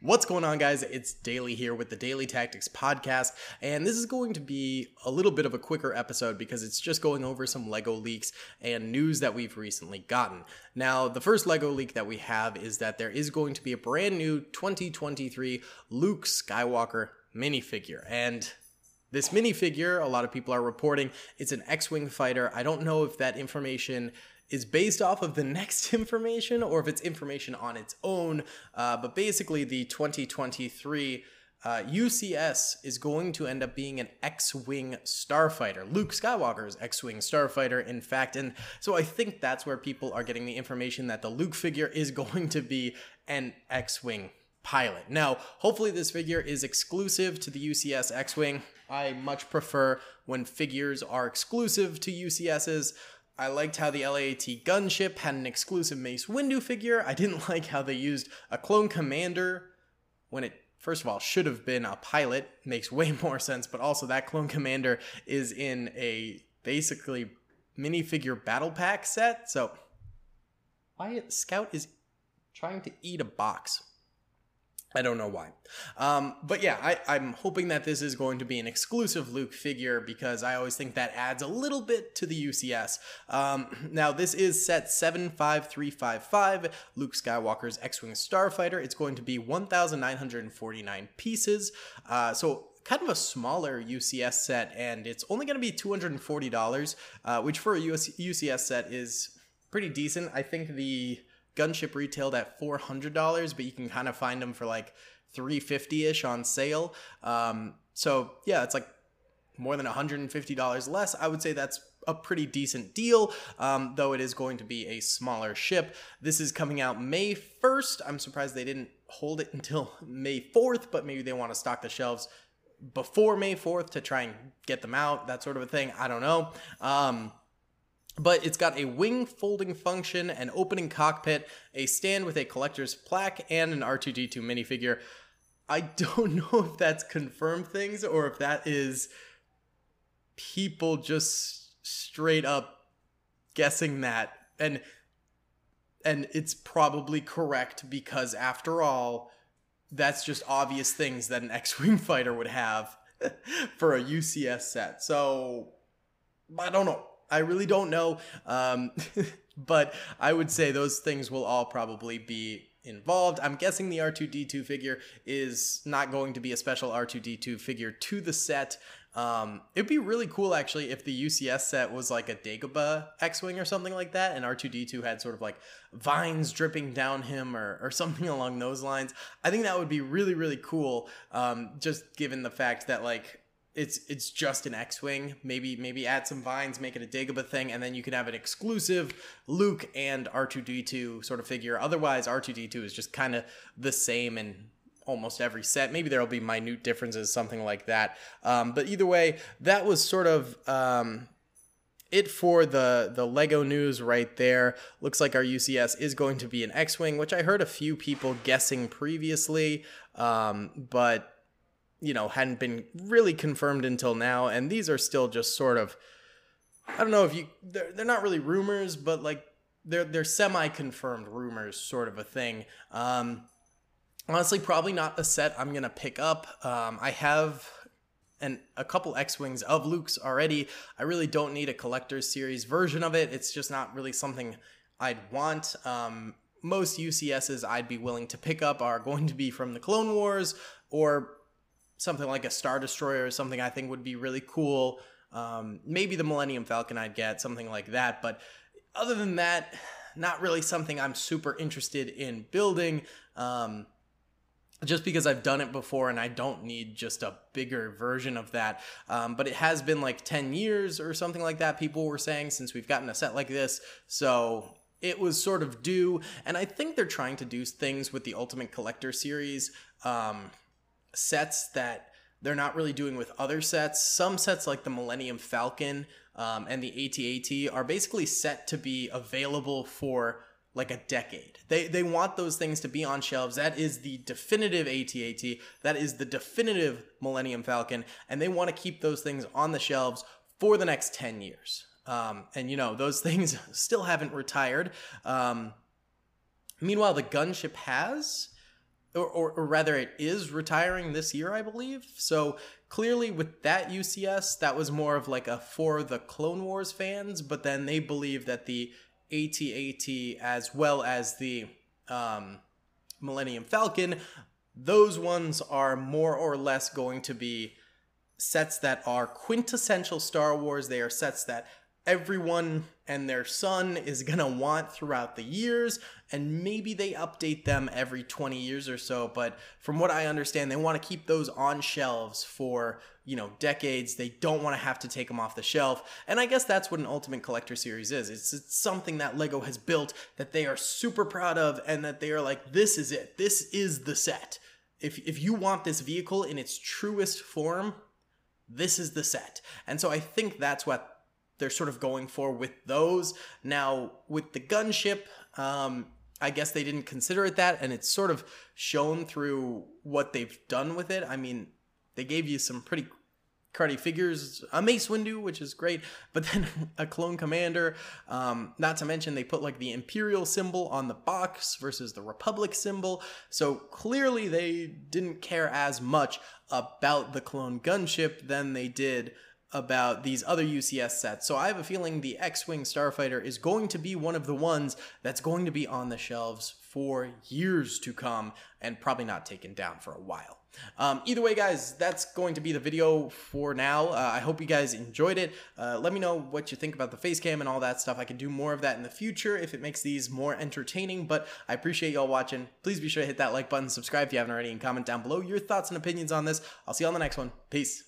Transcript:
What's going on, guys? It's Daily here with the Daily Tactics Podcast, and this is going to be a little bit of a quicker episode because it's just going over some LEGO leaks and news that we've recently gotten. Now, the first LEGO leak that we have is that there is going to be a brand new 2023 Luke Skywalker minifigure, and this minifigure, a lot of people are reporting it's an X Wing fighter. I don't know if that information is based off of the next information or if it's information on its own. Uh, but basically, the 2023 uh, UCS is going to end up being an X Wing starfighter. Luke Skywalker's X Wing starfighter, in fact. And so I think that's where people are getting the information that the Luke figure is going to be an X Wing pilot. Now, hopefully, this figure is exclusive to the UCS X Wing. I much prefer when figures are exclusive to UCSs. I liked how the LAAT gunship had an exclusive Mace Windu figure. I didn't like how they used a clone commander when it first of all should have been a pilot. Makes way more sense, but also that clone commander is in a basically minifigure battle pack set. So Wyatt Scout is trying to eat a box. I don't know why. Um, but yeah, I, am hoping that this is going to be an exclusive Luke figure because I always think that adds a little bit to the UCS. Um, now, this is set 75355, Luke Skywalker's X Wing Starfighter. It's going to be 1,949 pieces. Uh, so kind of a smaller UCS set, and it's only going to be $240, uh, which for a US, UCS set is pretty decent. I think the Gunship retailed at four hundred dollars, but you can kind of find them for like three fifty ish on sale. Um, so yeah, it's like more than $150 less. I would say that's a pretty decent deal, um, though it is going to be a smaller ship. This is coming out May 1st. I'm surprised they didn't hold it until May 4th, but maybe they want to stock the shelves before May 4th to try and get them out, that sort of a thing. I don't know. Um, but it's got a wing folding function, an opening cockpit, a stand with a collector's plaque, and an R2D2 minifigure. I don't know if that's confirmed things or if that is people just straight up guessing that. And and it's probably correct because after all, that's just obvious things that an X-wing fighter would have for a UCS set. So I don't know. I really don't know. Um, but I would say those things will all probably be involved. I'm guessing the R2D2 figure is not going to be a special R2D2 figure to the set. Um, it'd be really cool actually if the UCS set was like a Dagobah X-Wing or something like that, and R2D2 had sort of like vines dripping down him or, or something along those lines. I think that would be really, really cool, um, just given the fact that like it's it's just an X-wing. Maybe maybe add some vines, make it a Dagobah thing, and then you can have an exclusive Luke and R2D2 sort of figure. Otherwise, R2D2 is just kind of the same in almost every set. Maybe there'll be minute differences, something like that. Um, but either way, that was sort of. Um, it for the the Lego news right there. Looks like our UCS is going to be an X-wing, which I heard a few people guessing previously, um, but you know, hadn't been really confirmed until now. And these are still just sort of, I don't know if you, they're, they're not really rumors, but like they're, they're semi-confirmed rumors sort of a thing. Um, honestly, probably not a set I'm going to pick up. Um, I have and a couple X-Wings of Luke's already. I really don't need a collector's series version of it. It's just not really something I'd want. Um, most UCSs I'd be willing to pick up are going to be from the Clone Wars or something like a Star Destroyer or something I think would be really cool. Um, maybe the Millennium Falcon I'd get, something like that. But other than that, not really something I'm super interested in building. Um, just because I've done it before and I don't need just a bigger version of that. Um, but it has been like 10 years or something like that, people were saying, since we've gotten a set like this. So it was sort of due. And I think they're trying to do things with the Ultimate Collector series. Um, sets that they're not really doing with other sets. Some sets like the Millennium Falcon um, and the AT-AT are basically set to be available for like a decade. They they want those things to be on shelves. That is the definitive AT-AT. That is the definitive Millennium Falcon, and they want to keep those things on the shelves for the next ten years. Um, and you know those things still haven't retired. Um, meanwhile, the gunship has or, or, rather, it is retiring this year, I believe. So clearly, with that UCS, that was more of like a for the Clone Wars fans, but then they believe that the AT-AT as well as the um, Millennium Falcon, those ones are more or less going to be sets that are quintessential Star Wars. They are sets that everyone and their son is going to want throughout the years and maybe they update them every 20 years or so but from what i understand they want to keep those on shelves for you know decades. They don't want to have to take them off the shelf and i guess that's what an ultimate collector series is. It's, it's something that lego has built that they are super proud of and that they are like this is it. This is the set. If, if you want this vehicle in its truest form this is the set. And so i think that's what they're sort of going for with those. Now, with the gunship, um, I guess they didn't consider it that, and it's sort of shown through what they've done with it. I mean, they gave you some pretty cruddy figures, a Mace Windu, which is great, but then a clone commander. Um, not to mention, they put like the Imperial symbol on the box versus the Republic symbol. So clearly, they didn't care as much about the clone gunship than they did about these other UCS sets. So I have a feeling the X-Wing Starfighter is going to be one of the ones that's going to be on the shelves for years to come and probably not taken down for a while. Um, either way, guys, that's going to be the video for now. Uh, I hope you guys enjoyed it. Uh, let me know what you think about the face cam and all that stuff. I can do more of that in the future if it makes these more entertaining, but I appreciate y'all watching. Please be sure to hit that like button, subscribe if you haven't already, and comment down below your thoughts and opinions on this. I'll see you on the next one. Peace.